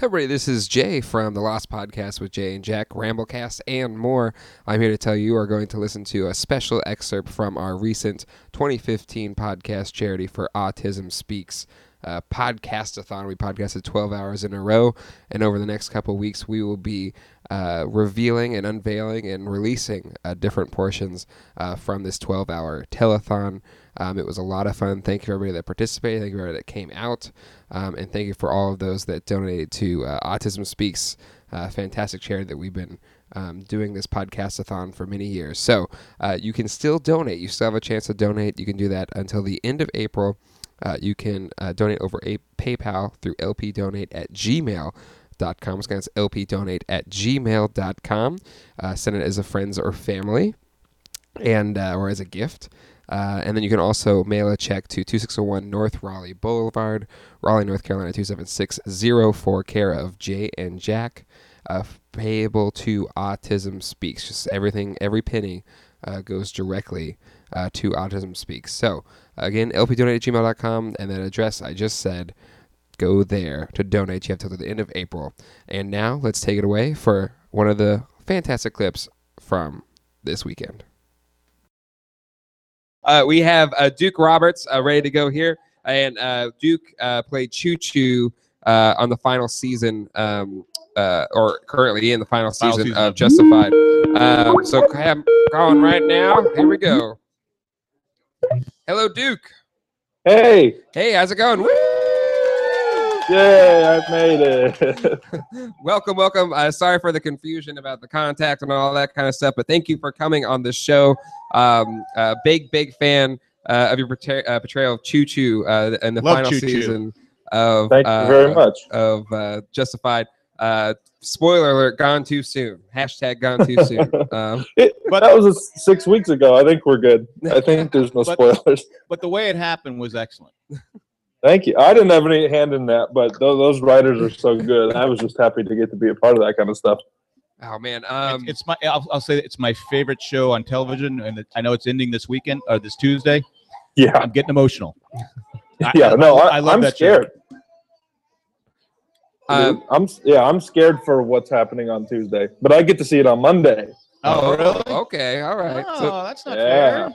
Hey everybody, this is Jay from the Lost Podcast with Jay and Jack, Ramblecast, and more. I'm here to tell you you are going to listen to a special excerpt from our recent 2015 podcast charity for Autism Speaks uh, podcastathon. We podcasted 12 hours in a row, and over the next couple weeks, we will be uh, revealing and unveiling and releasing uh, different portions uh, from this 12 hour telethon. Um, it was a lot of fun. Thank you everybody that participated. Thank you everybody that came out. Um, and thank you for all of those that donated to uh, Autism Speaks, uh, fantastic charity that we've been um, doing this podcastathon for many years. So you can still donate. You still have a chance to donate. You can do that until the end of April. Uh, you can uh, donate over a PayPal through lpdonate at gmail.com. Once again, it's lpdonate at gmail.com. Uh, send it as a friends or family and uh, or as a gift. Uh, and then you can also mail a check to 2601 North Raleigh Boulevard, Raleigh, North Carolina 27604, care of Jay and Jack, uh, payable to Autism Speaks. Just everything, every penny uh, goes directly uh, to Autism Speaks. So, again, lpdonate at gmail.com, and that address I just said, go there to donate. You have till the end of April. And now, let's take it away for one of the fantastic clips from this weekend. Uh, we have uh, Duke Roberts uh, ready to go here, and uh, Duke uh, played Choo Choo uh, on the final season, um, uh, or currently in the final Final season, season. of Justified. Um, so I'm calling right now. Here we go. Hello, Duke. Hey, Hey, how's it going? Woo! Yay, I've made it. welcome, welcome. Uh, sorry for the confusion about the contact and all that kind of stuff, but thank you for coming on the show. Um, uh, big, big fan uh, of your portray- uh, portrayal of Choo Choo uh, in the Love final Choo Choo. season of Thank you uh, very much. of uh, Justified. Uh, spoiler alert: gone too soon. Hashtag gone too soon. Um, It, but that was a s- six weeks ago. I think we're good. I think there's no But- spoilers. But the way it happened was excellent. Thank you. I didn't have any hand in that, but those, those writers are so good. I was just happy to get to be a part of that kind of stuff. oh man. It's- Um, it's my I'll, I'll say it's my favorite show on television, and it, I know it's ending this weekend or this Tuesday. Yeah, I'm getting emotional. Yeah. I- No, I, I love I'm that show. scared. um, I'm yeah, I'm scared for what's happening on Tuesday, but I get to see it on Monday. Oh, really? Okay. All right. Oh, So, that's not Yeah. fair.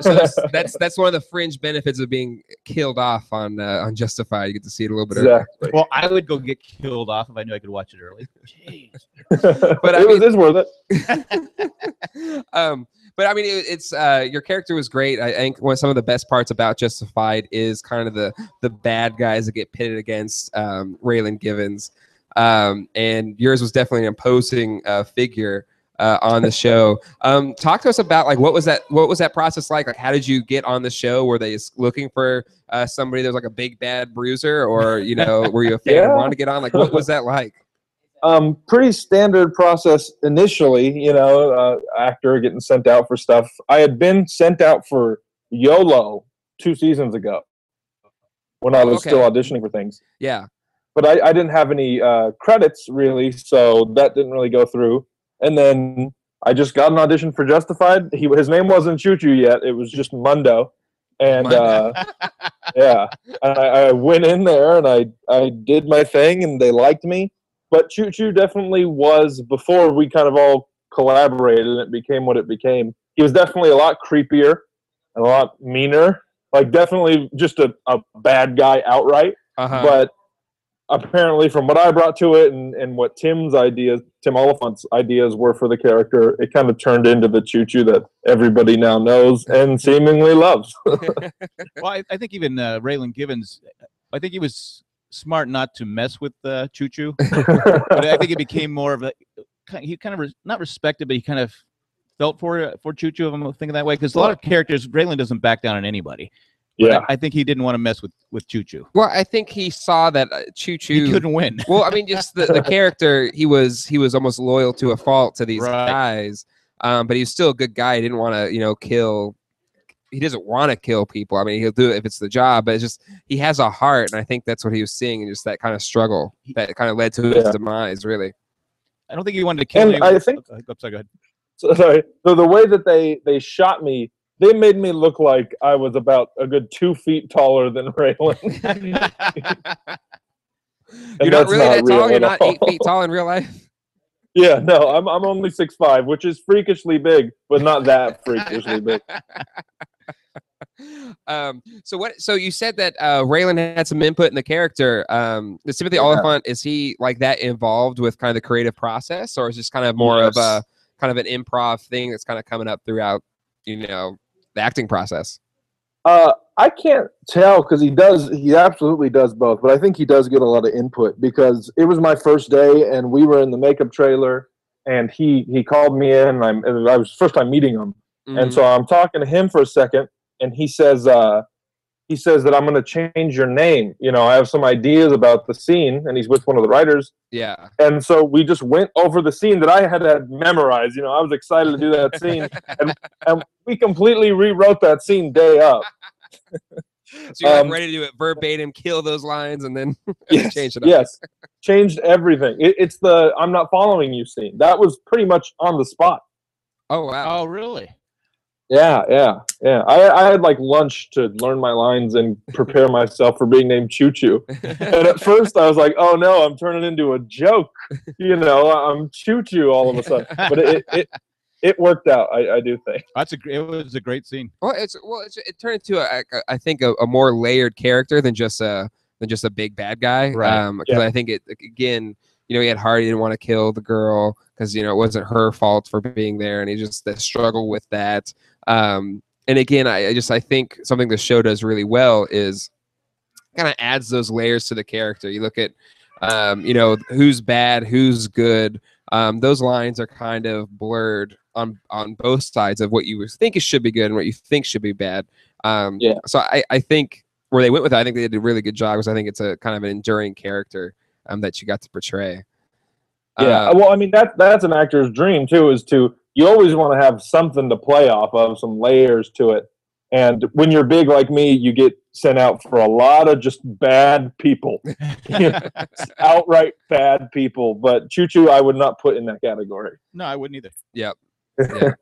So that's, that's that's one of the fringe benefits of being killed off on uh, on Justified. You get to see it a little bit earlier. Exactly. Well, I would go get killed off if I knew I could watch it early. Jeez. but I it was mean- it's worth it. um, but I mean, it, it's uh, your character was great. I think one some of the best parts about Justified is kind of the the bad guys that get pitted against um, Raylan Givens, um, and yours was definitely an imposing uh, figure uh, on the show. Um, talk to us about like what was that what was that process like? Like, how did you get on the show? Were they looking for uh, somebody that was like a big bad bruiser, or you know, were you a fan Yeah. and wanted to get on? Like, what was that like? um, pretty standard process initially. You know, uh, actor getting sent out for stuff. I had been sent out for YOLO two seasons ago when I was Okay. still auditioning for things. Yeah. But I, I didn't have any uh, credits really, so that didn't really go through. And then I just got an audition for Justified. He his name wasn't Choo Choo yet; it was just Mundo. And uh, yeah, and I, I went in there and I I did my thing, and they liked me. But Choo Choo definitely was before we kind of all collaborated, and it became what it became. He was definitely a lot creepier and a lot meaner. Like definitely just a, a bad guy outright. Uh-huh. But apparently, from what I brought to it and, and what Tim's ideas, Tim Olyphant's ideas were for the character, it kind of turned into the choo choo that everybody now knows and seemingly loves. well, I, I think even uh, Raylan Givens, I think he was smart not to mess with uh, Choo Choo, but I think it became more of a he kind of res- not respected, but he kind of felt for for Choo Choo. If I'm thinking that way, because a lot of characters, Raylan doesn't back down on anybody. But yeah. I, I think he didn't want to mess with with Choo Choo. Well, I think he saw that uh, Choo Choo couldn't win. well, I mean, just the, the character, he was he was almost loyal to a fault to these Right. guys, um, but he was still a good guy. He didn't want to, you know, kill. He doesn't want to kill people. I mean, he'll do it if it's the job, but it's just he has a heart, and I think that's what he was seeing, and just that kind of struggle that kind of led to his Yeah. demise. Really, I don't think he wanted to kill And anyone. I think- Oh, sorry, go ahead. So, sorry. So the way that they they shot me, they made me look like I was about a good two feet taller than Raylan. you're not really not that real tall. You're at not eight feet tall in real life. Yeah, no, I'm I'm only six five, which is freakishly big, but not that freakishly big. um, so what? So you said that uh, Raylan had some input in the character. Um, is Timothy Olyphant is he like that involved with kind of the creative process, or is this kind of more of a kind of an improv thing that's kind of coming up throughout, you know, the acting process? Uh, I can't tell because he does. He absolutely does both, but I think he does get a lot of input because it was my first day, and we were in the makeup trailer, and he he called me in. And I'm, and I was first time meeting him, Mm-hmm. and so I'm talking to him for a second, and he says, uh, he says that I'm going to change your name. You know, I have some ideas about the scene, and he's with one of the writers, yeah, and so we just went over the scene that I had had memorized. You know, I was excited to do that scene, and, and we completely rewrote that scene day up. so you're like Um, ready to do it verbatim, kill those lines, and then yes, change it up. yes, changed everything. It, it's the "I'm not following you" scene. That was pretty much on the spot. Oh wow. Oh, really? Yeah, yeah, yeah. I, I had like lunch to learn my lines and prepare myself for being named Choo Choo. And at first, I was like, "Oh no, I'm turning into a joke." You know, I'm Choo Choo all of a sudden. But it it, it worked out. I, I do think. That's a it was a great scene. Well, it's well, it's, it turned into a, a, I think a, a more layered character than just a than just a big bad guy. Right. Um, because Yeah. I think it again, you know, he had heart. He didn't want to kill the girl because you know it wasn't her fault for being there, and he just the struggle with that. Um, and again, I, I just I think something the show does really well is kind of adds those layers to the character. You look at, um, you know, who's bad, who's good. Um, those lines are kind of blurred on on both sides of what you think it should be good and what you think should be bad. Um, Yeah. So I, I think where they went with it, I think they did a really good job because I think it's a kind of an enduring character um, that you got to portray. Yeah. Uh, well, I mean that that's an actor's dream too. Is to you always want to have something to play off of, some layers to it. And when you're big like me, you get sent out for a lot of just bad people, You know, outright bad people. But Choo Choo, I would not put in that category. No, I wouldn't either. Yep.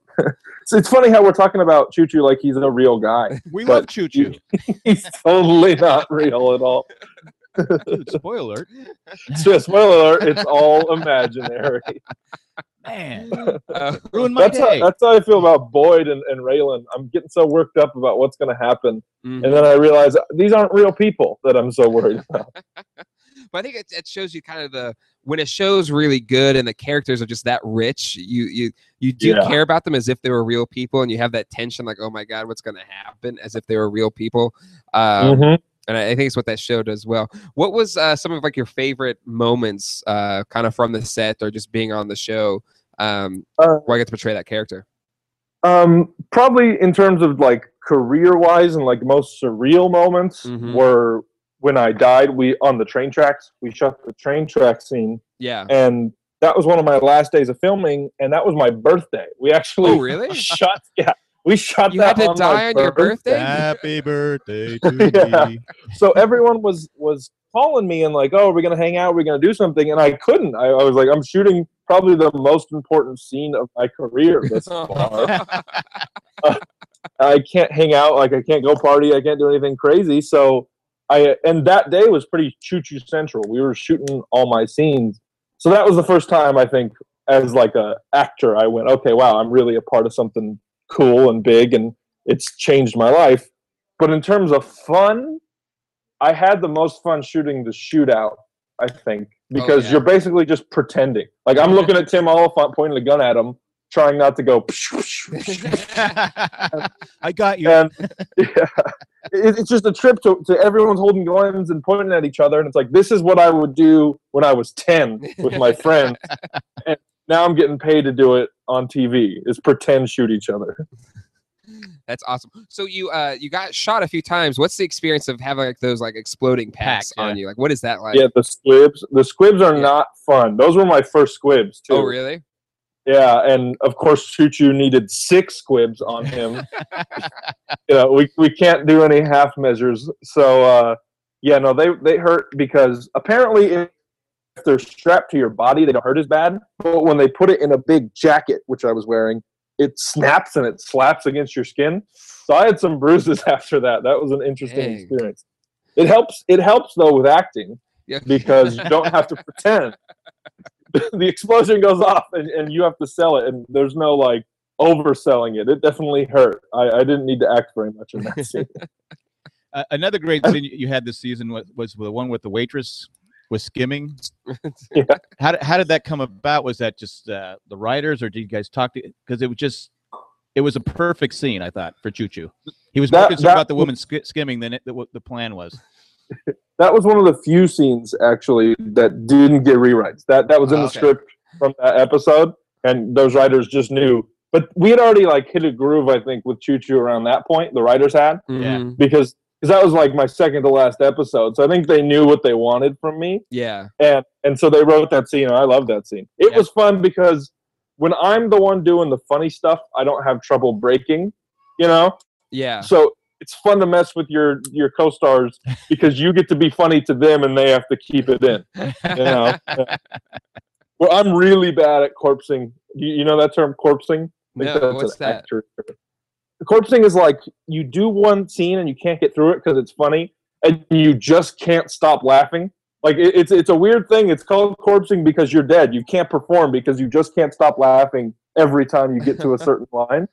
So it's funny how we're talking about Choo Choo like he's a real guy. We love Choo Choo. he's totally not real at all. Spoiler alert. So, spoiler alert, it's all imaginary. Man, Uh, ruined my That's how, day. that's how I feel about Boyd and, and Raylan. I'm getting so worked up about what's going to happen. mhm. And then I realize these aren't real people that I'm so worried about. but I think it, it shows you kind of the when a show's really good and the characters are just that rich, you you you do Yeah. care about them as if they were real people, and you have that tension, like, oh my god, what's going to happen, as if they were real people. Um, Mhm. And I, I think it's what that show does well. What was uh, some of like your favorite moments, uh, kind of from the set or just being on the show, um, Uh, where I get to portray that character? Um, probably in terms of like career wise and like most surreal moments Mhm. were when I died. We on the train tracks. We shot the train track scene, Yeah. and that was one of my last days of filming, and that was my birthday. We actually Oh, really? shot. Yeah, we shot You that had to on die my on your birthday? Happy birthday to Yeah. me. so everyone was was calling me and like, oh, we're we gonna hang out? We're we gonna do something, and I couldn't. I, I was like, I'm shooting probably the most important scene of my career this far. I can't hang out, like I can't go party, I can't do anything crazy. So I and that day was pretty choo choo central. We were shooting all my scenes, so that was the first time I think as like a actor I went, okay, wow, I'm really a part of something cool and big, and it's changed my life. But in terms of fun, I had the most fun shooting the shootout. I think, oh, because yeah. you're basically just pretending. Like I'm looking at Tim Olyphant pointing a gun at him, trying not to go. I got you. and yeah, it, it's just a trip to, to everyone's holding guns and pointing at each other, and it's like this is what I would do when I was ten with my friends, and now I'm getting paid to do it on TV. Is pretend shoot each other. That's awesome. So you uh you got shot a few times. What's the experience of having like those like exploding packs Packs, yeah. on you? Like what is that like? Yeah, the squibs. The squibs are Yeah. not fun. Those were my first squibs too. Oh really? Yeah, and of course, Choo Choo needed six squibs on him. you know, we, we can't do any half measures. So, uh, yeah, no, they, they hurt because apparently if they're strapped to your body, they don't hurt as bad. But when they put it in a big jacket, which I was wearing, it snaps and it slaps against your skin. So I had some bruises after that. That was an interesting Dang. experience. It helps. It helps though with acting Yeah. because you don't have to pretend. the explosion goes off and, and you have to sell it, and there's no like overselling it. It definitely hurt. I, I didn't need to act very much in that scene. Uh, another great scene you had this season was, was the one with the waitress was skimming. Yeah. How did, how did that come about? Was that just uh, the writers, or did you guys talk to? Because it was just it was a perfect scene, I thought, for Choo Choo. He was more That- concerned that about the was- woman sk- skimming than it, the, what the plan was. that was one of the few scenes actually that didn't get rewrites. That that was in Oh, the okay. script from that episode, and those writers just knew. But we had already like hit a groove, I think, with Choo Choo around that point. The writers had Mhm. because because that was like my second to last episode. So I think they knew what they wanted from me. Yeah. and and so they wrote that scene and i love that scene it Yeah. was fun because when i'm the one doing the funny stuff i don't have trouble breaking you know Yeah. so it's fun to mess with your your co-stars because you get to be funny to them and they have to keep it in you know well i'm really bad at corpsing you, you know that term corpsing No, what's that? actor term. corpsing is like you do one scene and you can't get through it because it's funny and you just can't stop laughing. Like it, it's it's a weird thing. It's called corpsing because you're dead. You can't perform because you just can't stop laughing every time you get to a certain line.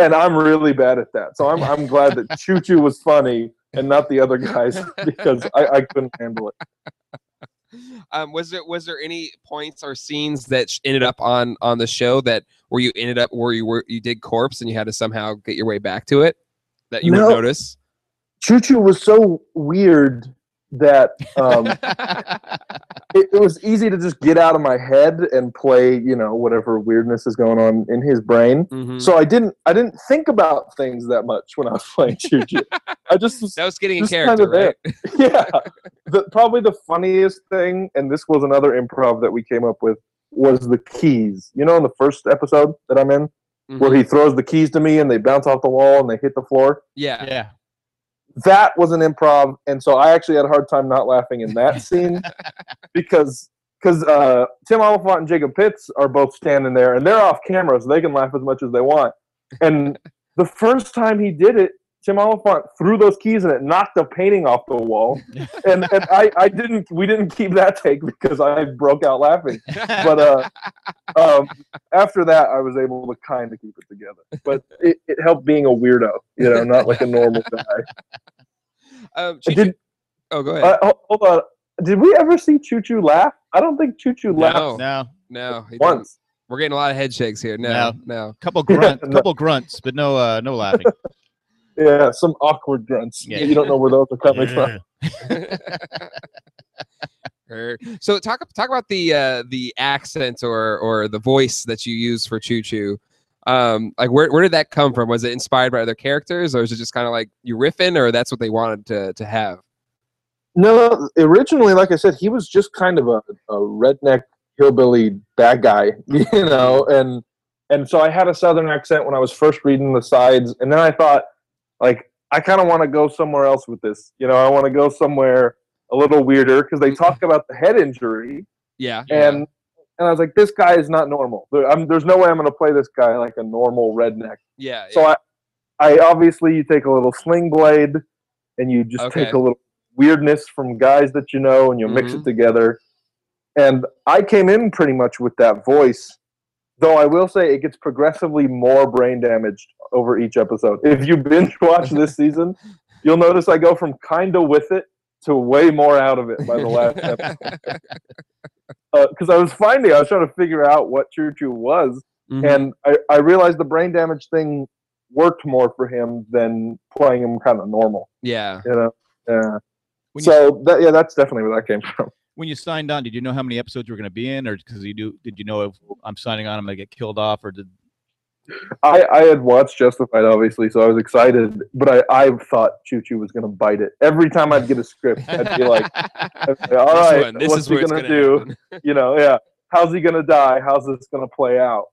And i'm really bad at that. So i'm, I'm glad that choo choo was funny and not the other guys because I, I couldn't handle it Um, was there was there any points or scenes that ended up on on the show that where you ended up where you were you did corpse and you had to somehow get your way back to it that you No. would notice? choo choo was so weird that um, it, it was easy to just get out of my head and play you know whatever weirdness is going on in his brain Mhm. so i didn't i didn't think about things that much when i was playing choo choo i just was that was getting in just character, kinda right? yeah the, probably the funniest thing and this was another improv that we came up with was the keys you know in the first episode that i'm in where Mhm. he throws the keys to me and they bounce off the wall and they hit the floor Yeah. Yeah. That was an improv and so i actually had a hard time not laughing in that scene because because uh, tim olyphant and jacob pitts are both standing there and they're off camera so they can laugh as much as they want. And the first time he did it tim olyphant threw those keys and it knocked the painting off the wall and, and I, I didn't we didn't keep that take because i broke out laughing but uh um after that i was able to kind of keep it together but it, it helped being a weirdo you know not like a normal guy Um, I Chi- did oh, go ahead. Uh, hold on. Did we ever see Choo Choo laugh? I don't think Choo Choo laughed no, No. no, didn't. once. We're getting a lot of head shakes here. No, No. no. Couple grunt, No. couple grunts, but no, uh, no laughing. Yeah, some awkward grunts. Yeah. You don't know where those are coming from. So talk talk about the uh, the accent or or the voice that you use for Choo Choo. Um, like where where did that come from? Was it inspired by other characters, or is it just kind of like you riffing, or that's what they wanted to to have? No, originally, like I said, he was just kind of a, a redneck hillbilly bad guy, you know, and and so I had a southern accent when I was first reading the sides, and then I thought, like, I kind of want to go somewhere else with this, you know, I want to go somewhere a little weirder because they talk about the head injury, Yeah, and and I was like, this guy is not normal. There, I'm, there's no way I'm going to play this guy like a normal redneck. yeah, So I, I obviously you take a little sling blade, and you just Okay. take a little weirdness from guys that you know, and you mix Mhm. it together. And I came in pretty much with that voice, though I will say it gets progressively more brain damaged over each episode. If you binge watch this season, you'll notice I go from kinda with it to way more out of it by the last episode. Because I was finding, I was trying to figure out what Choo Choo was, Mhm. and I, I realized the brain damage thing worked more for him than playing him kind of normal. yeah. You know? Yeah. You, So that yeah, that's definitely where that came from. when you signed on, did you know how many episodes you were going to be in, or because you do, did you know if I'm signing on, I'm going to get killed off, or did I, I had watched Justified, obviously, so I was excited, but I, I thought Choo Choo was going to bite it. Every time I'd get a script, I'd be like, I'd say, all This right, one, this what's he going to do? You know, yeah. How's he going to die? How's this going to play out?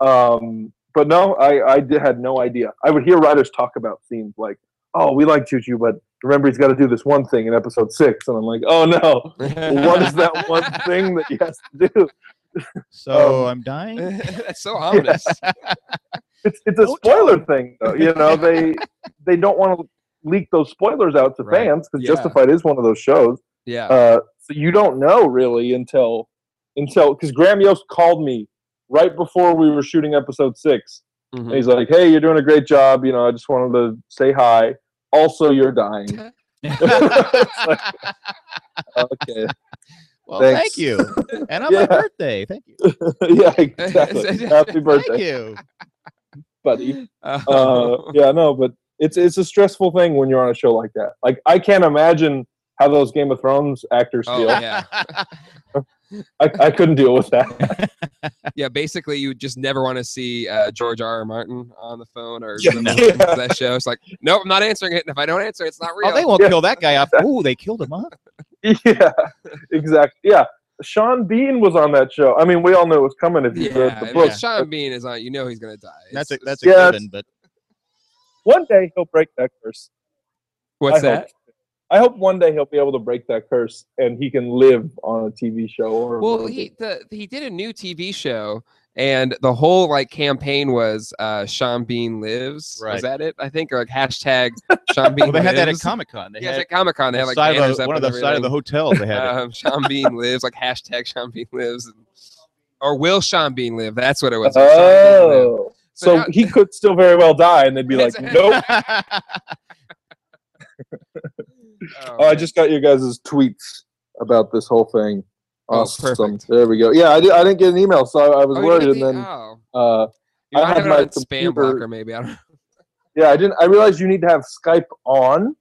Um, but no, I, I did, had no idea. I would hear writers talk about scenes like, oh, we like Choo Choo, but remember he's got to do this one thing in episode six. And I'm like, oh no, what is that one thing that he has to do? So Um, I'm dying? That's so ominous. It's it's a Don't tell spoiler thing, though. You know, they they don't want to leak those spoilers out to Right. fans because Yeah. Justified is one of those shows. Yeah. Uh, so you don't know really until until because Graham Yost called me right before we were shooting episode six. Mhm. And he's like, "Hey, you're doing a great job. You know, I just wanted to say hi. Also, you're dying." Like, okay. Well, thanks. thank you. And on Yeah. my birthday, thank you. yeah, exactly. Happy birthday, Thank you. buddy. Uh, Oh. yeah, no, but it's it's a stressful thing when you're on a show like that. Like I can't imagine how those Game of Thrones actors feel. Oh feel. yeah. I, I couldn't deal with that. Yeah, basically, you just never want to see uh, George R. R. Martin on the phone or Yeah. the- Yeah. that show. It's like, nope, I'm not answering it. And if I don't answer, it's not real. Oh, they won't Yeah. kill that guy off. Oh, they killed him off. yeah, exactly. Yeah, Sean Bean was on that show. I mean, we all knew it was coming if you yeah, read the if book. Sean Bean is on. You know he's gonna die. That's a that's a Yeah, given, but One day he'll break that curse. what's I that? Hope. I hope one day he'll be able to break that curse and he can live on a TV show. Or Well, he the he did a new TV show, and the whole like campaign was uh, Sean Bean lives. Right. Was that it? I think or like hashtag Sean Bean. well, they had that at lives. Comic Con. They Yeah, had at Comic Con they had like side of banners the, up one of the side of the hotel. They had it. um, Sean Bean lives, like hashtag Sean Bean lives, and- or will Sean Bean live? That's what it was. Will Sean Bean live. Oh, So so now- he could still very well die, and they'd be like, That's- "Nope." Oh, Oh, I just got your guys' tweets about this whole thing. Oh, Awesome. perfect. There we go. Yeah, I, did, I didn't get an email, so I, I was Oh, worried, and think- then oh. uh, You I might had my on spam blocker, maybe. I don't know. yeah, I didn't. I realized you need to have Skype on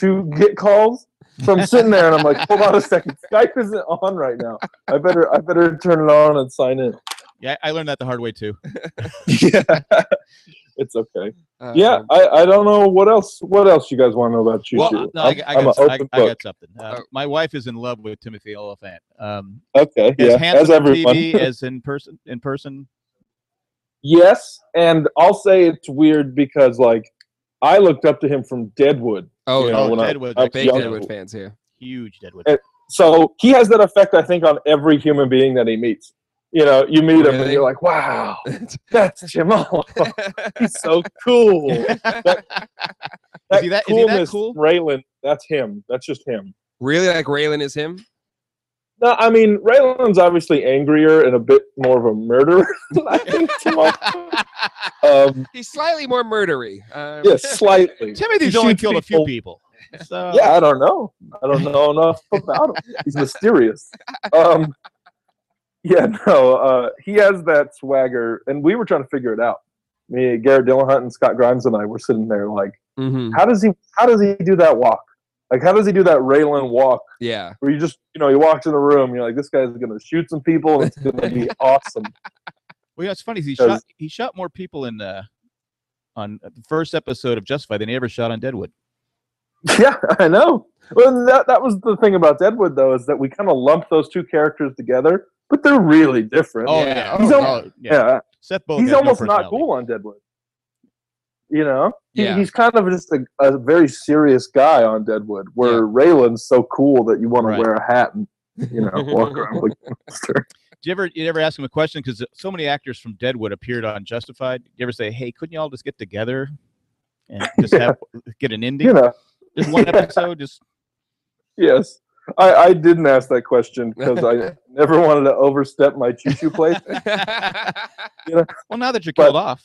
to get calls. So I'm sitting there, and I'm like, "Hold on a second, Skype isn't on right now. I better, I better turn it on and sign in." yeah, I learned that the hard way too. yeah, it's okay. yeah, Um, I, I don't know what else. What else you guys want to know about Choo Well, no, I, I'm, I I'm got, an I, open I got something. Uh, my wife is in love with Timothy Olyphant. Um, Okay, as yeah, handsome as on everyone. TV as in person. In person, Yes, and I'll say it's weird because like I looked up to him from Deadwood. Oh, you know, Oh, when I- Deadwood, I big younger. Deadwood fans here. huge Deadwood. Eh, So he has that effect, I think, on every human being that he meets. You know, you meet him and you're like, "Wow, that's Jim Oliver. He's so cool." That, that he that- is he that coolness, cool? Raylan, that's him. That's just him. really, like Raylan is him? No, I mean Raylan's obviously angrier and a bit more of a murderer I think Tim Um, He's slightly more murdery. Um, yeah, slightly. Timothy's only shoots killed a few people. So, Yeah, I don't know. I don't know enough about him. He's mysterious. Um, yeah, no, uh, he has that swagger, and we were trying to figure it out. Me, Garrett Dillahunt, and Scott Grimes and I were sitting there like, mhm, how does he? How does he do that walk? Like, how does he do that Raylan walk? Yeah. Where you just, you know, he walks in the room, you're like, this guy's gonna shoot some people, and it's gonna be awesome. Well, yeah, it's funny. He shot he shot more people in uh, on the first episode of Justified than he ever shot on Deadwood. Yeah, I know. Well, that that was the thing about Deadwood, though, is that we kind of lumped those two characters together, but they're really different. Oh Yeah. yeah, He's oh, al- oh, yeah. yeah. Seth Bullock he's has no almost not cool on Deadwood. You know, He- he's kind of just a, a very serious guy on Deadwood, where Raylan's so cool that you want Right. to wear a hat and you know walk around like a monster. Did you ever you ever ask him a question because so many actors from Deadwood appeared on Justified? You ever say, "Hey, couldn't you all just get together and just have get an ending? You know, Just one episode, just yes. I, I didn't ask that question because I never wanted to overstep my choo choo place. well, now that you're But- killed off,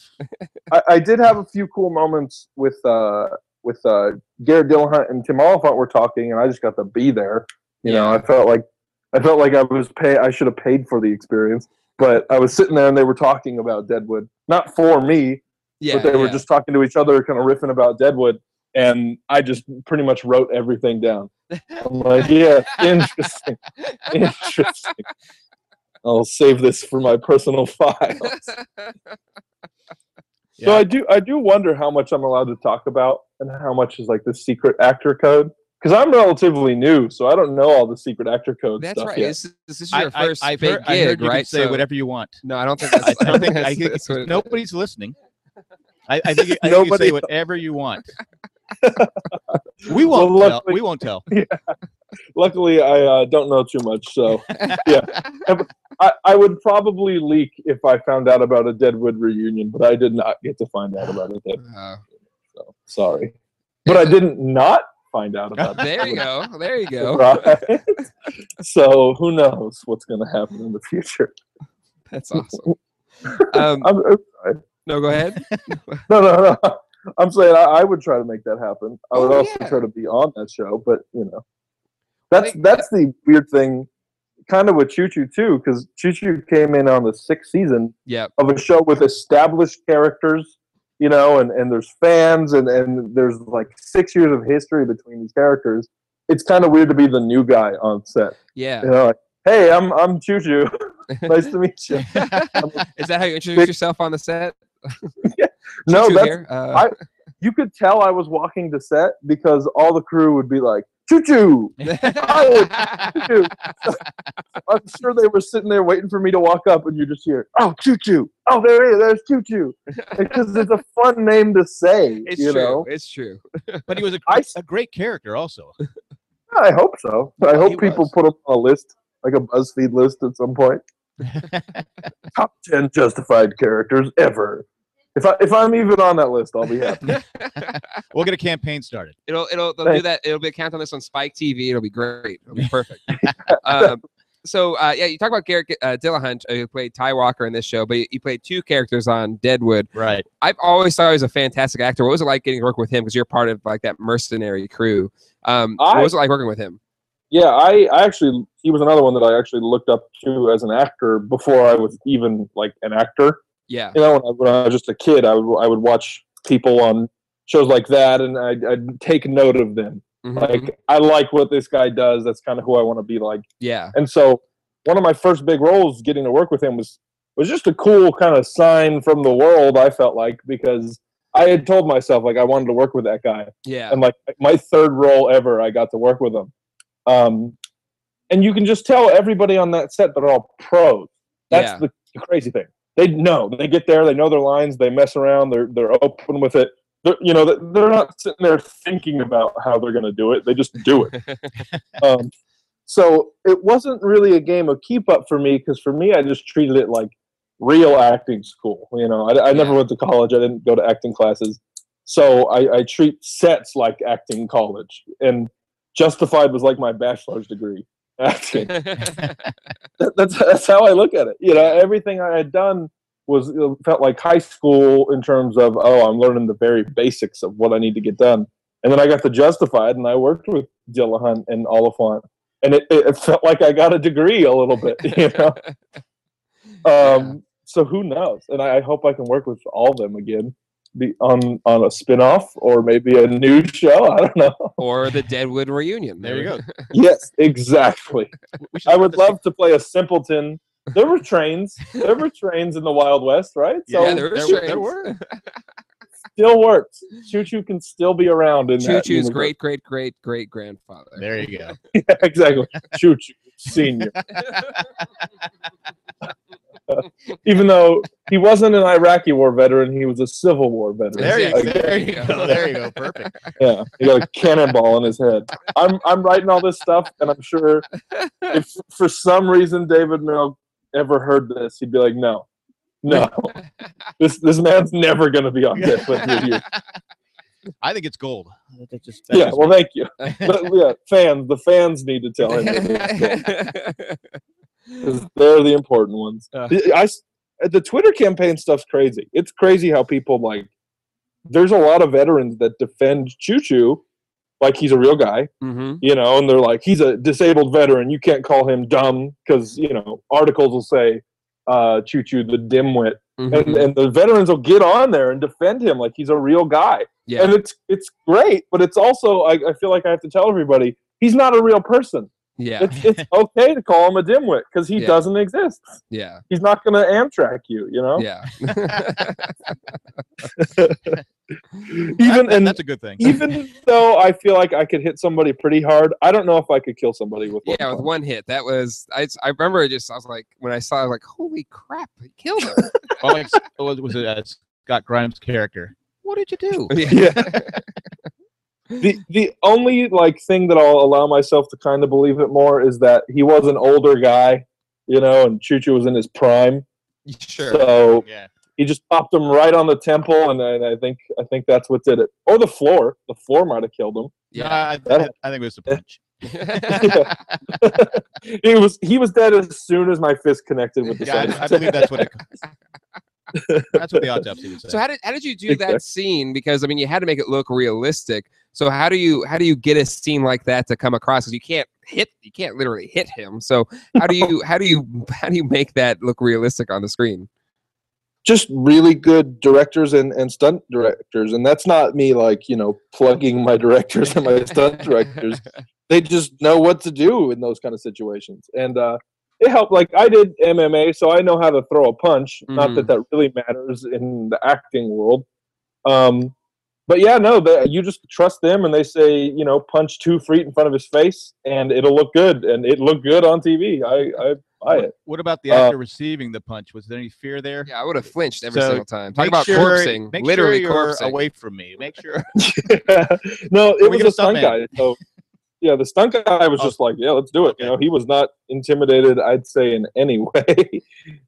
I, I did have a few cool moments with uh, with uh, Garrett Dillahunt and Tim Olyphant were talking, and I just got to be there. You know, I felt like I felt like I was pay. I should have paid for the experience, but I was sitting there and they were talking about Deadwood, not for me, Yeah, but they were just talking to each other, kind of riffing about Deadwood, and I just pretty much wrote everything down. I'm like, yeah, interesting, interesting. I'll save this for my personal files. So I do I do wonder how much I'm allowed to talk about and how much is like the secret actor code because I'm relatively new, so I don't know all the secret actor code That's stuff right. yet. This, is- this is your I, first I've big heard, I heard you right? can say So- whatever you want. No, I don't think I, that's. I don't think I think that's what it- nobody's listening. I, I think, I think you Nobody- say whatever you want. we won't Well, tell. luckily- We won't tell. Luckily, I uh, don't know too much, so yeah. I, I would probably leak if I found out about a Deadwood reunion, but I did not get to find out about it. Uh, so sorry, but I didn't not find out about it. there you go. There you go. Right. so who knows what's going to happen in the future? That's awesome. Um, I'm, I'm no, go ahead. No, no, no. I'm saying I, I would try to make that happen. I would Oh, also yeah. try to be on that show, but you know, that's think- that's uh the weird thing, kind of with Choo Choo too, because Choo Choo came in on the sixth season Yep. of a show with established characters, you know, and and there's fans and and there's like six years of history between these characters. It's kind of weird to be the new guy on set. Yeah. You know, like, hey, I'm I'm Choo Choo. nice to meet you. Is that how you introduce Big- yourself on the set? no, that's. Uh, I- you could tell I was walking to set because all the crew would be like, choo choo. choo. I'm sure they were sitting there waiting for me to walk up, and you just hear, oh, choo choo. Oh, there he is. There's choo choo. Because it's a fun name to say. it's you true. know? It's true. But he was a, I- a great character also. I hope so. I Well, he hope people was. put him on a list, like a BuzzFeed list at some point. Top 10 justified characters ever. If, I, if I'm even on that list, I'll be happy. We'll get a campaign started. It'll it'll they'll do that. It'll be a count on this on Spike TV. It'll be great. It'll be perfect. um, so uh, yeah, you talk about Garrett uh, Dillahunt, uh, who played Ty Walker in this show, but you played two characters on Deadwood. Right. I've always thought he was a fantastic actor. What was it like getting to work with him? Because you're part of like that mercenary crew. Um, what I- was it like working with him? Yeah, I, I actually he was another one that I actually looked up to as an actor before I was even like an actor. Yeah, You know, when I, when I was just a kid, I would I would watch people on shows like that, and I'd, I'd take note of them. Mhm. Like I like what this guy does. That's kind of who I want to be like. yeah, And so one of my first big roles getting to work with him was was just a cool kind of sign from the world. I felt like because I had told myself like I wanted to work with that guy yeah, and like my third role ever, I got to work with them. Um, and you can just tell everybody on that set they're all pros. That's Yeah. the, the crazy thing. They know they get there, they know their lines, they mess around, they're they're open with it. They're, you know, they're- not sitting there thinking about how they're going to do it. They just do it. um, so it wasn't really a game of keep up for me because for me, I just treated it like real acting school. You know, I, I never Yeah. went to college. I didn't go to acting classes. So I, I treat sets like acting college. And Justified was like my bachelor's degree. Acting. That- that's that's how I look at it. You know, everything I had done was it felt like high school in terms of oh, I'm learning the very basics of what I need to get done. And then I got the Justified, and I worked with Dillahunt and Olyphant, and it, it, it felt like I got a degree a little bit. You know, um, so who knows? And I, I hope I can work with all of them again, be on on a spin-off or maybe a new show. I don't know. or the Deadwood reunion. There you go. yes, exactly. I would start the love to play a simpleton. There were trains. There were trains in the Wild West, right? Yeah, yeah, there, there- there were. still works. Choo Choo can still be around in choo choo's universe. great, great, great, great grandfather. There you go. Yeah, exactly. Choo Choo Senior. Even though he wasn't an Iraqi war veteran, he was a Civil War veteran. There you, Exactly. There you go. There you go. Perfect. Yeah, he got a cannonball in his head. I'm I'm writing all this stuff, and I'm sure if for some reason David Milch ever heard this, he'd be like, "No, no, this this man's never going to be on Deadwood with you." I think it's gold. That's just, that's Yeah, well, me. thank you. But, yeah, fans, the fans need to tell him that it's gold, 'cause they're the important ones. Uh. I the Twitter campaign stuff's crazy. It's crazy how people like there's a lot of veterans that defend Choo Choo like he's a real guy, Mm-hmm. you know, and they're like, he's a disabled veteran. You can't call him dumb because, you know, articles will say, uh, Choo Choo, the dimwit. Mm-hmm. And, and the veterans will get on there and defend him like he's a real guy. Yeah. And it's it's great, but it's also, I, I feel like I have to tell everybody, he's not a real person. Yeah. It's, it's okay to call him a dimwit because he Yeah. doesn't exist. Yeah. He's not going to Amtrak you, you know? Yeah. Even That- and that's a good thing. even though I feel like I could hit somebody pretty hard, I don't know if I could kill somebody with one yeah, with one hit. That was I. I remember just. I was like, when I saw, it, I was like, holy crap, he killed him. Well, like, was, was it uh, Scott Grimes' character? What did you do? Yeah. The the only like thing that I'll allow myself to kind of believe it more is that he was an older guy, you know, and Choo Choo was in his prime. sure. So Yeah. he just popped him right on the temple, and I, I think I think that's what did it. Or the floor. The floor might have killed him. Yeah, Yeah. I, I, That- I think it was the punch. he was he was dead as soon as my fist connected with the Yeah. I, I believe that's what it. That's what the autopsy would say. So how did how did you do Exactly. that scene? Because I mean, you had to make it look realistic. So how do you how do you get a scene like that to come across? Because you can't hit you can't literally hit him. So how do you how do you how do you make that look realistic on the screen? just really good directors and, and stunt directors. And that's not me like you know plugging my directors and my stunt directors. They just know what to do in those kind of situations. And uh it helped like i did mma so i know how to throw a punch. Not that that really matters in the acting world. Um but yeah no they, you just trust them and they say you know punch two feet in front of his face and it'll look good and it looked good on tv i i buy it What about the Uh, actor receiving the punch? Was there any fear there? Yeah, I would have flinched every So, single time. Talk about sure, corpsing, Make literally sure you're corpsing. away from me. Make sure. no, it was a a stunt stuntman? guy. So yeah, the stunt guy was Oh. just like, yeah, let's do it. You know, he was not intimidated. I'd say in any way.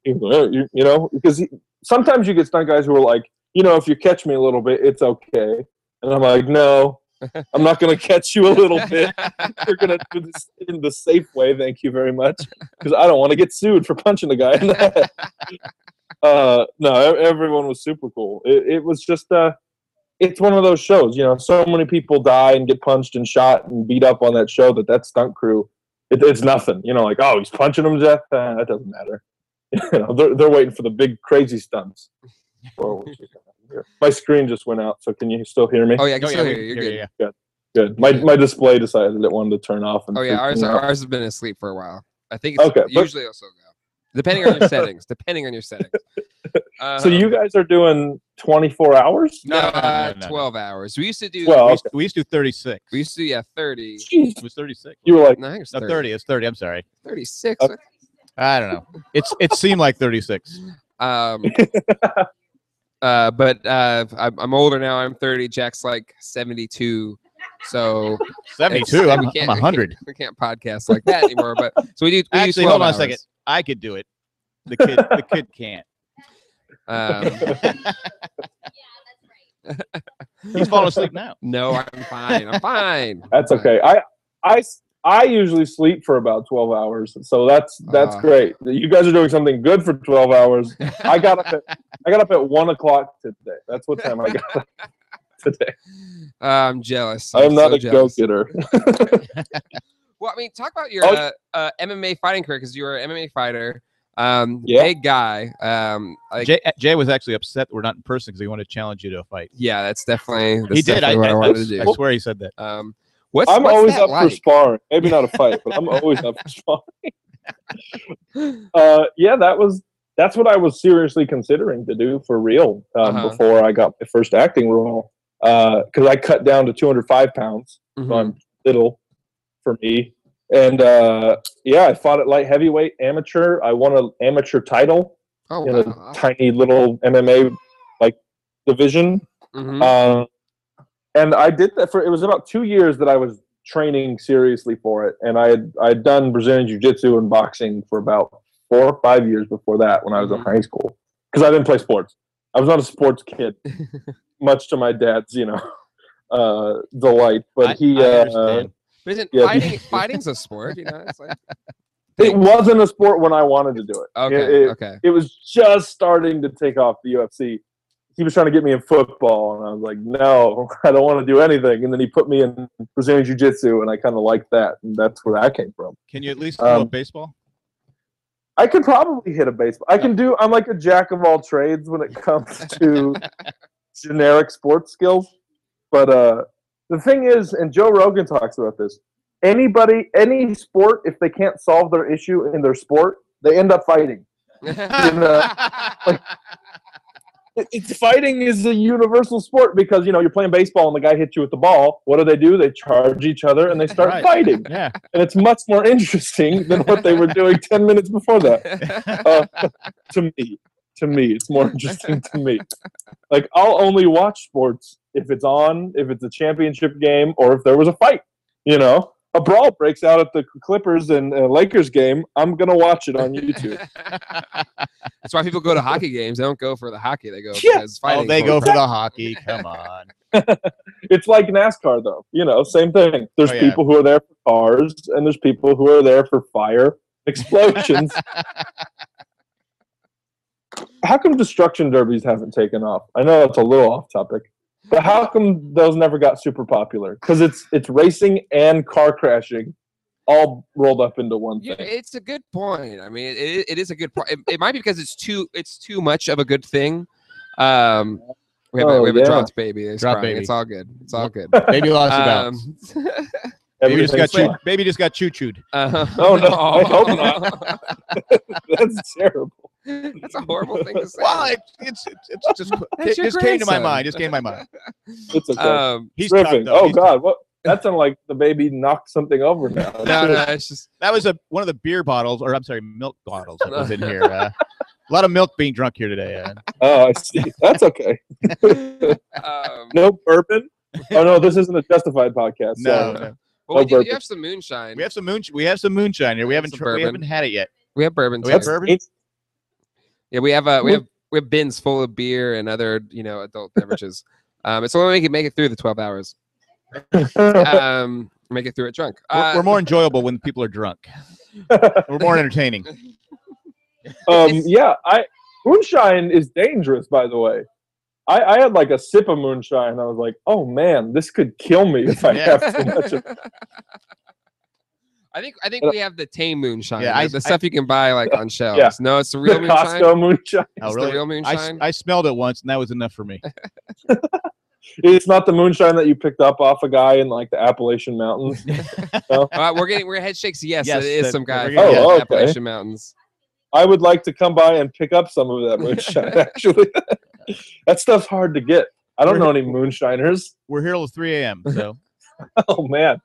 He was like, "Oh, you, you know, because he, sometimes you get stunt guys who are like, you know, if you catch me a little bit, it's okay. And I'm like, no, I'm not going to catch you a little bit. We're going to do this in the safe way. Thank you very much, because I don't want to get sued for punching a guy in the head. uh, no, everyone was super cool. It, it was just uh, it's one of those shows. You know, so many people die and get punched and shot and beat up on that show that that stunt crew, it, it's nothing. You know, like oh, he's punching them to death. Uh, that doesn't matter. you know, they're they're waiting for the big crazy stunts. Whoa, My screen just went out, so can you still hear me? Oh yeah, I can Oh, still hear you. You're good. yeah, Good. My my display decided it wanted to turn off. And Oh yeah, ours me out. ours has been asleep for a while. I think it's Okay, but- usually also go. Depending on your settings. Depending on your settings. Uh, So you guys are doing 24 hours? no, No, no, no, uh, no, no. twelve hours. We used to do Well, we, okay. used, we used to do 36. we used to do, yeah, 30. Jeez. It was 36. You were like, No, I think it's No, 30. 30. It's 30. I'm sorry. 36. Okay. I don't know. It's It seemed like 36. Um, uh, but uh, I'm, I'm older now. I'm 30. Jack's like 72. So 72. I'm, we I'm can't- 100. we can't podcast like that anymore. But so we do. We Actually, do hold on a second. I could do it. The kid, the kid can't. Um, He's falling asleep now. no, I'm fine. I'm fine. That's okay. I I I s- I usually sleep for about 12 hours, so that's that's Ah. great. You guys are doing something good for 12 hours. I got up at I got up at one o'clock today. That's what time I got up today. Uh, I'm jealous. I'm not so a go getter. Well, I mean, talk about your Oh, uh, uh, MMA fighting career because you were an MMA fighter. Um, Yeah. big guy. Um, like, Jay, Jay was actually upset that we're not in person because he wanted to challenge you to a fight. yeah, that's definitely. That's he did. I, definitely what I, I, wanted I. I swear he said that. Um, what's I'm what's always up for sparring. Maybe not a fight, but I'm always up for sparring. uh, yeah, that was that's what I was seriously considering to do for real um, Uh-huh. before I got my first acting role. Because I cut down to 205 pounds, so Mhm. I'm little for me. And uh, yeah, I fought at light heavyweight amateur. I won an amateur title Oh, in a tiny little MMA like division. Mhm. Um, and I did that for it was about two years that I was training seriously for it, and I had I had done Brazilian Jiu Jitsu and boxing for about four or five years before that when I was Mhm. in high school because I didn't play sports. I was not a sports kid, much to my dad's you know uh, delight. But I- he I uh. But isn't yeah, fighting fighting's a sport? You know, it's like it wasn't a sport when I wanted to do it. okay, It- it- okay. it was just starting to take off the UFC he was trying to get me in football, and I was like, no, I don't want to do anything. And then he put me in Brazilian Jiu Jitsu, and I kind of liked that, and that's where that came from. Can you at least throw a Um, baseball? I could probably hit a baseball. I can do. I'm like a jack of all trades when it comes to generic sports skills. But uh, the thing is, and Joe Rogan talks about this. Anybody, any sport, if they can't solve their issue in their sport, they end up fighting. You know, like, it- it's fighting is a universal sport because you know you're playing baseball and the guy hits you with the ball. What do they do? They charge each other and they start Right. fighting, Yeah. and it's much more interesting than what they were doing ten minutes before that uh, to me to me it's more interesting to me like i'll only watch sports if it's on if it's a championship game or if there was a fight you know a brawl breaks out at the clippers and uh, lakers game i'm gonna watch it on youtube That's why people go to hockey games. They don't go for the hockey. They go Yeah. because Oh, they go for the hockey. Come on. it's like nascar though you know same thing there's Oh, yeah. people who are there for cars and there's people who are there for fire explosions how come destruction derbies haven't taken off i know that's a little off topic but how come those never got super popular because it's it's racing and car crashing all rolled up into one Yeah, thing it's a good point. I mean, it, it is a good point. It, it might be because it's too it's too much of a good thing. Um, we have, a, Oh, we have yeah. a dropped baby. It's Dropped crying. baby. It's all good. It's all good. Baby lost the balance. Um, Baby just got chewed, baby just got choo chooed. uh, Oh, no, I hope not. that's terrible That's a horrible thing to say. Well, it, it's, it's it's just it your just came to my grandson. mind. Just came to my mind. it's okay um, He's tough, riffing though. oh He's tough. god what that sounded like the baby knocked something over now no, no, it's just That was a one of the beer bottles, or I'm sorry, milk bottles that was in here. Uh, a lot of milk being drunk here today. Uh, oh i see that's okay um, no bourbon oh no this isn't a justified podcast no, sorry. no. well, we, do, we have some moonshine. we have some moon. We have some moonshine here. We haven't. Tr- we haven't had it yet. We have bourbon. We have too. bourbon? Yeah, we have uh, we have we have bins full of beer and other you know adult beverages. Um, it's only make it make it through the twelve hours. Um, make it through it drunk. We're, Uh, we're more enjoyable when people are drunk. We're more entertaining. um, yeah, I moonshine is dangerous. By the way, I, I had like a sip of moonshine. I was like, oh man, this could kill me if I Yeah. have too much. Of, I think I think we have the tame moonshine. Yeah, the- I- the I- stuff you can buy like on shelves. No, it's the the real moonshine. Costco moonshine. Oh, It's the really? real I, s- moonshine? I smelled it once, and that was enough for me. It's not the moonshine that you picked up off a guy in like the Appalachian Mountains. All right, we're getting we're head shakes. Yes, Yes, it is that- some guy from Oh, okay. Appalachian Mountains. I would like to come by and pick up some of that moonshine. Actually, that stuff's hard to get. I don't know any moonshiners. We're here till 3 a.m. So Oh man,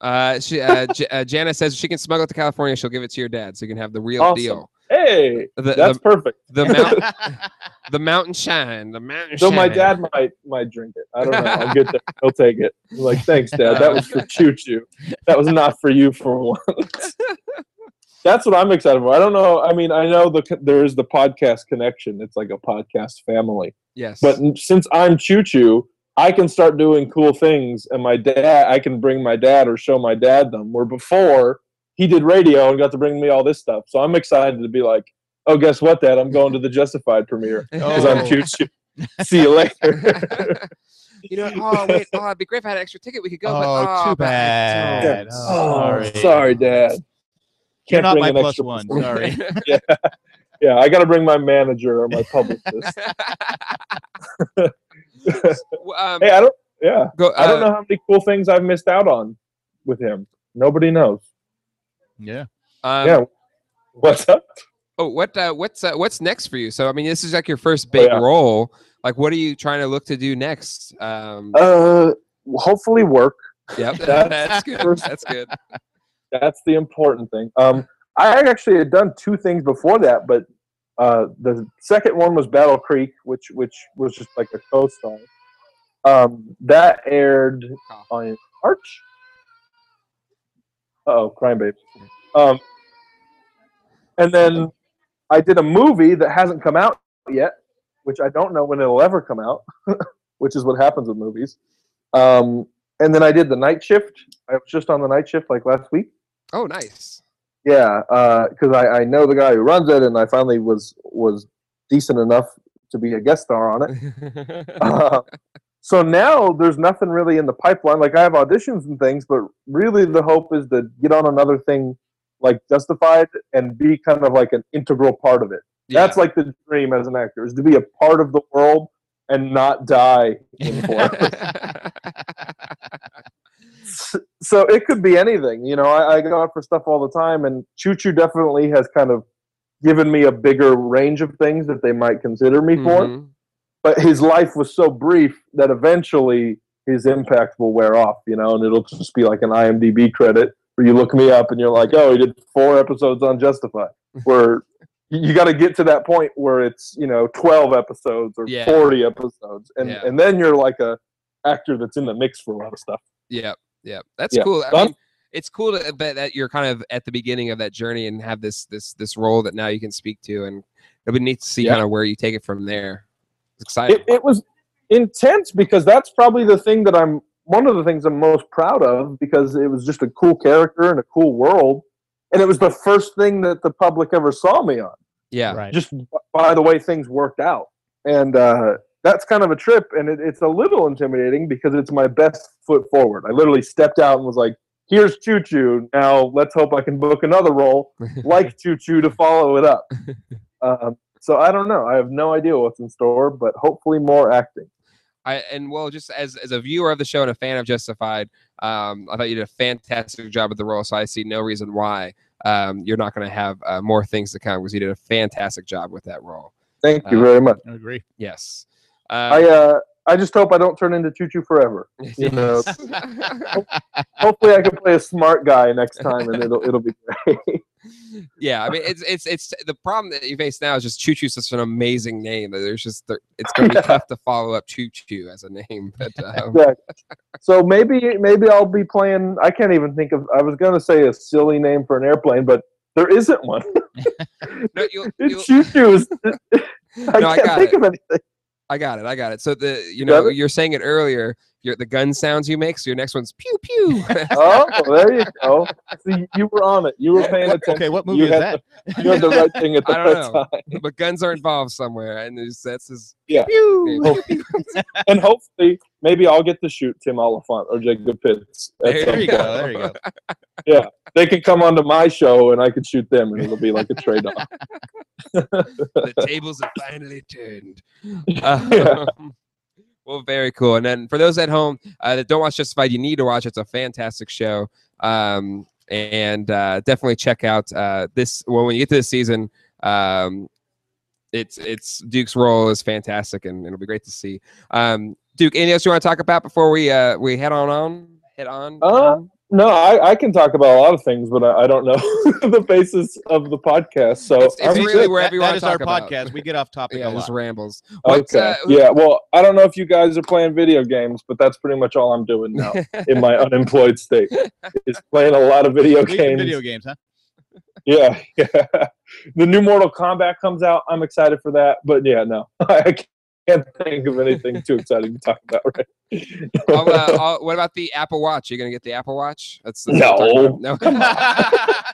Uh, she, uh, J- uh, Jana says she can smuggle it to California. She'll give it to your dad, so you can have the real Awesome. deal. Hey, The that's the, perfect. the mount, the mountain shine, the mountain. So my dad might might drink it. I don't know. I'll get there. He'll take it. I'm like, thanks, Dad. That was for Choo Choo. That was not for you for once. That's what I'm excited for. I don't know. I mean, I know the there is the podcast connection. It's like a podcast family. Yes, But since I'm Choo Choo, I can start doing cool things, and my dad, I can bring my dad or show my dad them. Where before he did radio and got to bring me all this stuff. So I'm excited to be like, oh, guess what, Dad? I'm going to the Justified premiere because I'm Oh. Choo Choo. See you later. you know, oh wait, oh, it'd be great if I had an extra ticket. We could go. but, Oh, oh, too but I bad. Oh, Oh, sorry, Dad. You're not bring my an extra one. person. Sorry. Yeah, yeah, I got to bring my manager or my publicist. um, hey, I don't. Yeah, go, I don't uh, know how many cool things I've missed out on with him. Nobody knows. Yeah. Um, yeah. What's up? Oh, what uh, what's uh, what's next for you? So I mean, this is like your first big Oh, yeah. role. Like, what are you trying to look to do next? Um, Uh, hopefully work. yep, that's that's good. first- That's good. That's the important thing. Um, I actually had done two things before that, but uh, the second one was Battle Creek, which which was just like a co-star. Um, that aired on March. Oh, Crime Babe. Um, and then I did a movie that hasn't come out yet, which I don't know when it'll ever come out, which is what happens with movies. Um, and then I did the night shift. I was just on the night shift like last week. Oh, nice. Yeah, because I, I know the guy who runs it, and I finally was was decent enough to be a guest star on it. Uh, so now there's nothing really in the pipeline. Like I have auditions and things, but really the hope is to get on another thing like Justified and be kind of like an integral part of it. That's like the dream as an actor is to be a part of the world and not die in so it could be anything. You know, I, I go out for stuff all the time, and Choo Choo definitely has kind of given me a bigger range of things that they might consider me for. Mm-hmm. But his life was so brief that eventually his impact will wear off, you know, and it'll just be like an IMDb credit where you look me up and you're like, oh, he did four episodes on Justified. Where you got to get to that point where it's you know 12 episodes or Yeah. 40 episodes, and Yeah. and then you're like a actor that's in the mix for a lot of stuff. Yeah, yeah, That's Yeah. cool. I mean, it's cool to bet that you're kind of at the beginning of that journey and have this this this role that now you can speak to, and it'll be neat to see kind of where you take it from there. It's exciting. it, it was intense because that's probably the thing that I'm one of the things I'm most proud of because it was just a cool character and a cool world, and it was the first thing that the public ever saw me on. yeah, Right. Just by the way things worked out, and uh, that's kind of a trip, and it, it's a little intimidating because it's my best foot forward. I literally stepped out and was like. Here's Choo Choo. Now let's hope I can book another role like Choo Choo to follow it up. Um, so I don't know. I have no idea what's in store, but hopefully more acting. I and well, just as as a viewer of the show and a fan of Justified, um, I thought you did a fantastic job with the role. So I see no reason why um, you're not going to have uh, more things to come because you did a fantastic job with that role. Thank you Uh, very much. I agree. Yes. I Um, uh, I just hope I don't turn into Choo Choo forever. You know, hopefully I can play a smart guy next time, and it'll it'll be great. yeah, I mean, it's it's it's the problem that you face now is just Choo Choo such an amazing name that there's just there, it's going to be tough to follow up Choo Choo as a name. But um, Exactly. So maybe maybe I'll be playing. I can't even think of. I was gonna say a silly name for an airplane, but there isn't one. no, you'll, you'll, Choo Choo is. I No, can't got think it. of anything. I got it. I got it. So the you know you're saying it earlier. Your the gun sounds you make. So your next one's pew pew. Oh, there you go. See, you were on it. You were paying attention. Okay, what movie you is that? The, you had the right thing at the I don't right know. time. but guns are involved somewhere, and that's his. Yeah. Pew. Hope- oh. and hopefully, maybe I'll get to shoot Tim Olyphant or Jacob Pitts. There you point. go. There you go. Yeah, they can come onto my show and I can shoot them, and it'll be like a trade off. the tables have finally turned. Yeah. Um, Well, very cool. And then for those at home uh, that don't watch Justified, you need to watch. It's a fantastic show. Um, and uh, definitely check out uh, this. Well, when you get to this season, um, it's it's Duke's role is fantastic, and it'll be great to see. Um, Duke, anything else you want to talk about before we uh, we head on on head on? Uh, no, I, I can talk about a lot of things, but I, I don't know the basis of the podcast. So It's- it's I'm really good. wherever That- you want is to our talk about. podcast. We get off topic yeah, a just rambles. What, Okay. uh, yeah. Well, I don't know if you guys are playing video games, but that's pretty much all I'm doing now in my unemployed state. Is playing a lot of video games. Video games, huh? Yeah, yeah. The new Mortal Kombat comes out. I'm excited for that. But yeah, no, I can't think of anything too exciting to talk about right. I'll, uh, I'll- what about the Apple Watch? You're gonna get the Apple Watch? That's, that's No. what I'm talking about. no.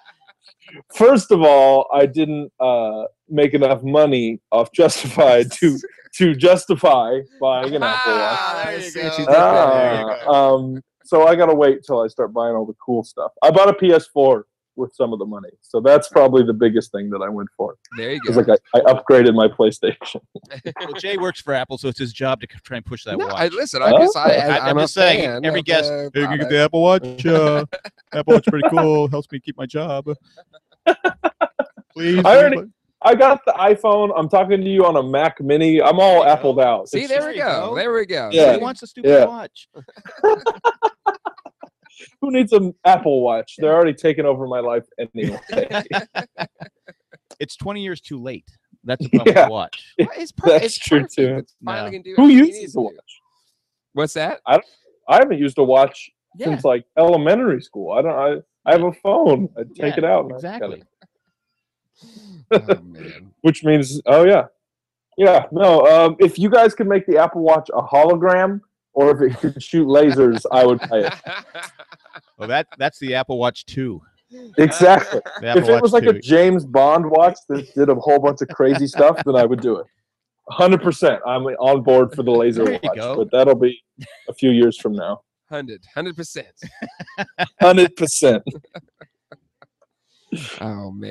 First of all, I didn't uh, make enough money off Justified to to justify buying an Apple Watch. Ah, there you see go. what you did. Ah, um, so I gotta wait till I start buying all the cool stuff. I bought a PS4 with some of the money, so that's probably the biggest thing that I went for. There you It's go. like I, I upgraded my PlayStation. Well, Jay works for Apple, so it's his job to try and push that No, watch. I listen. I just, I, Oh. I, I- I'm I'm just saying, every of guest, the "Hey, you can get the Apple Watch. Uh, Apple Watch pretty cool. Helps me keep my job. Please. I already- I got the iPhone. I'm talking to you on a Mac Mini. I'm all There you appled out. See, It's there just- we go. go. There we go. Yeah. He wants a stupid Yeah. watch. Who needs an Apple Watch? They're already taking over my life anyway. It's 20 years too late. That's a problem Yeah. with watch. It's per- That's it's true, perfect. too. It's finally No. do who uses needs the watch? What's that? I haven't used a watch Yeah. since like elementary school. I don't. I, I have a phone. I take Yeah, it out. and I look at Exactly. it. Oh man. Which means, oh yeah, yeah. No. Um, if you guys could make the Apple Watch a hologram, or if it could shoot lasers, I would buy it. Well, that that's the Apple Watch 2. Exactly. Apple if it Watch was like a James Bond watch that did a whole bunch of crazy stuff, then I would do it. Hundred percent. I'm on board for the laser There watch, go. but that'll be a few years from now. Hundred, hundred percent. Hundred percent. Oh man.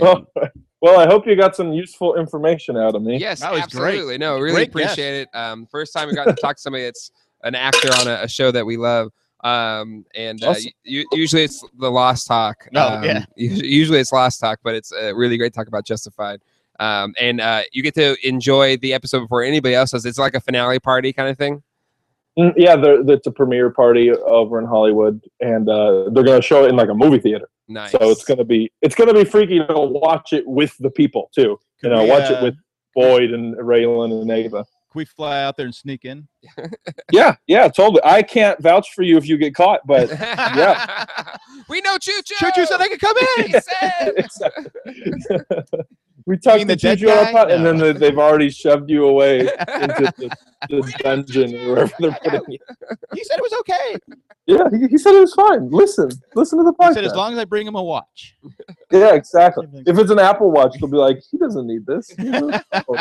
Well, I hope you got some useful information out of me. Yes, That was great. No, really Great guest. appreciate it. Um, first time we got to talk to somebody that's an actor on a, a show that we love. Um, and uh, Awesome. u- usually it's the Lost Talk. No, um, yeah. Usually it's Lost Talk, but it's a really great talk about Justified. Um, and uh, you get to enjoy the episode before anybody else does. It's like a finale party kind of thing. Mm, Yeah, there- it's a premiere party over in Hollywood, and uh, they're going to show it in like a movie theater. Nice. So it's going to be it's going to be freaky to watch it with the people too. You Could know, we, watch uh, it with Boyd and Raylan and Ava. Can we fly out there and sneak in? Yeah, yeah, totally. I can't vouch for you if you get caught, but yeah. we know Choo Choo. Choo Choo said I could come in. He said. we talked mean to the dead Choo Choo on guy? pot, and then they- they've already shoved you away into the, the dungeon or wherever they're putting you. He said it was okay. Yeah, he, he said it was fine. Listen, listen to the podcast. He said as long as I bring him a watch. yeah, exactly. If it's an Apple Watch, they'll be like, he doesn't need this. Oh,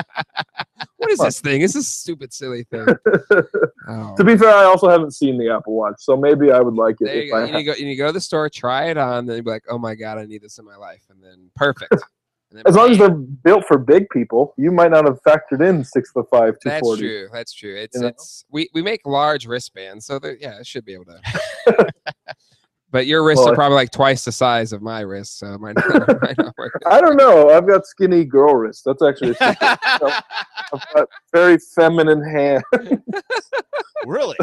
what is Come on. this thing? It's a stupid, silly thing. Oh. to be fair, I also haven't seen the Apple Watch, so maybe I would like it There you if go. I You need, to go, you need to go to the store, try it on, then you'd be like, "Oh my god, I need this in my life," and then perfect. And then As long as they're built for big people, you might not have factored in six foot five, two That's true. That's true. It's You know? it's we, we make large wristbands, so they're- yeah, it should be able to. but your wrists Well, are probably like twice the size of my wrists, so it might not, might not work. I don't know. I've got skinny girl wrists. That's actually. I've got very feminine hands. really?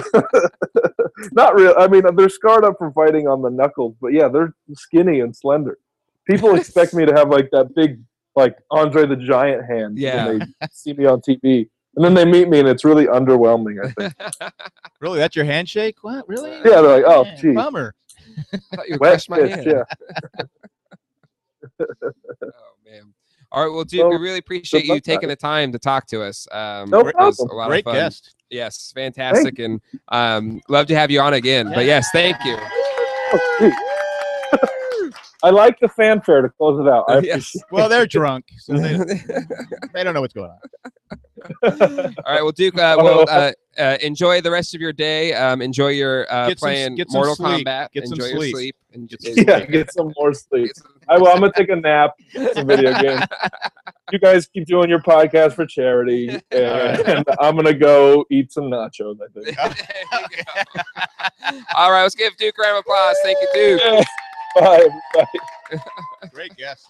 not real. I mean, they're scarred up from fighting on the knuckles, but yeah, they're skinny and slender. People expect me to have like that big, like Andre the Giant hand Yeah. when they see me on TV, and then they meet me, and it's really underwhelming. I think. Really? That's your handshake? What? Really? Yeah, they're like, oh, Man, geez. Bummer. I thought you crushed my hand. yeah. Oh man. All right, well, dude, we really appreciate you taking guys. the time to talk to us. Um, No it was problem. a lot Great of fun. guest. Yes, fantastic, and um, love to have you on again. But yes, thank you. Oh, geez. I like the fanfare to close it out. Yes. Well, they're drunk, so they, they don't know what's going on. All right, well, Duke, uh, well, uh, uh, enjoy the rest of your day. Um, enjoy your uh, Get some- playing get some Mortal sleep. Kombat. Get some enjoy your sleep. sleep. And, Get some and- Yeah, get some more sleep. some- I will. I'm gonna take a nap. Some video games. You guys keep doing your podcast for charity, and I'm gonna go eat some nachos. I think. There you go. All right, let's give Duke a round of applause. Thank you, Duke. Bye. Bye. Great guest.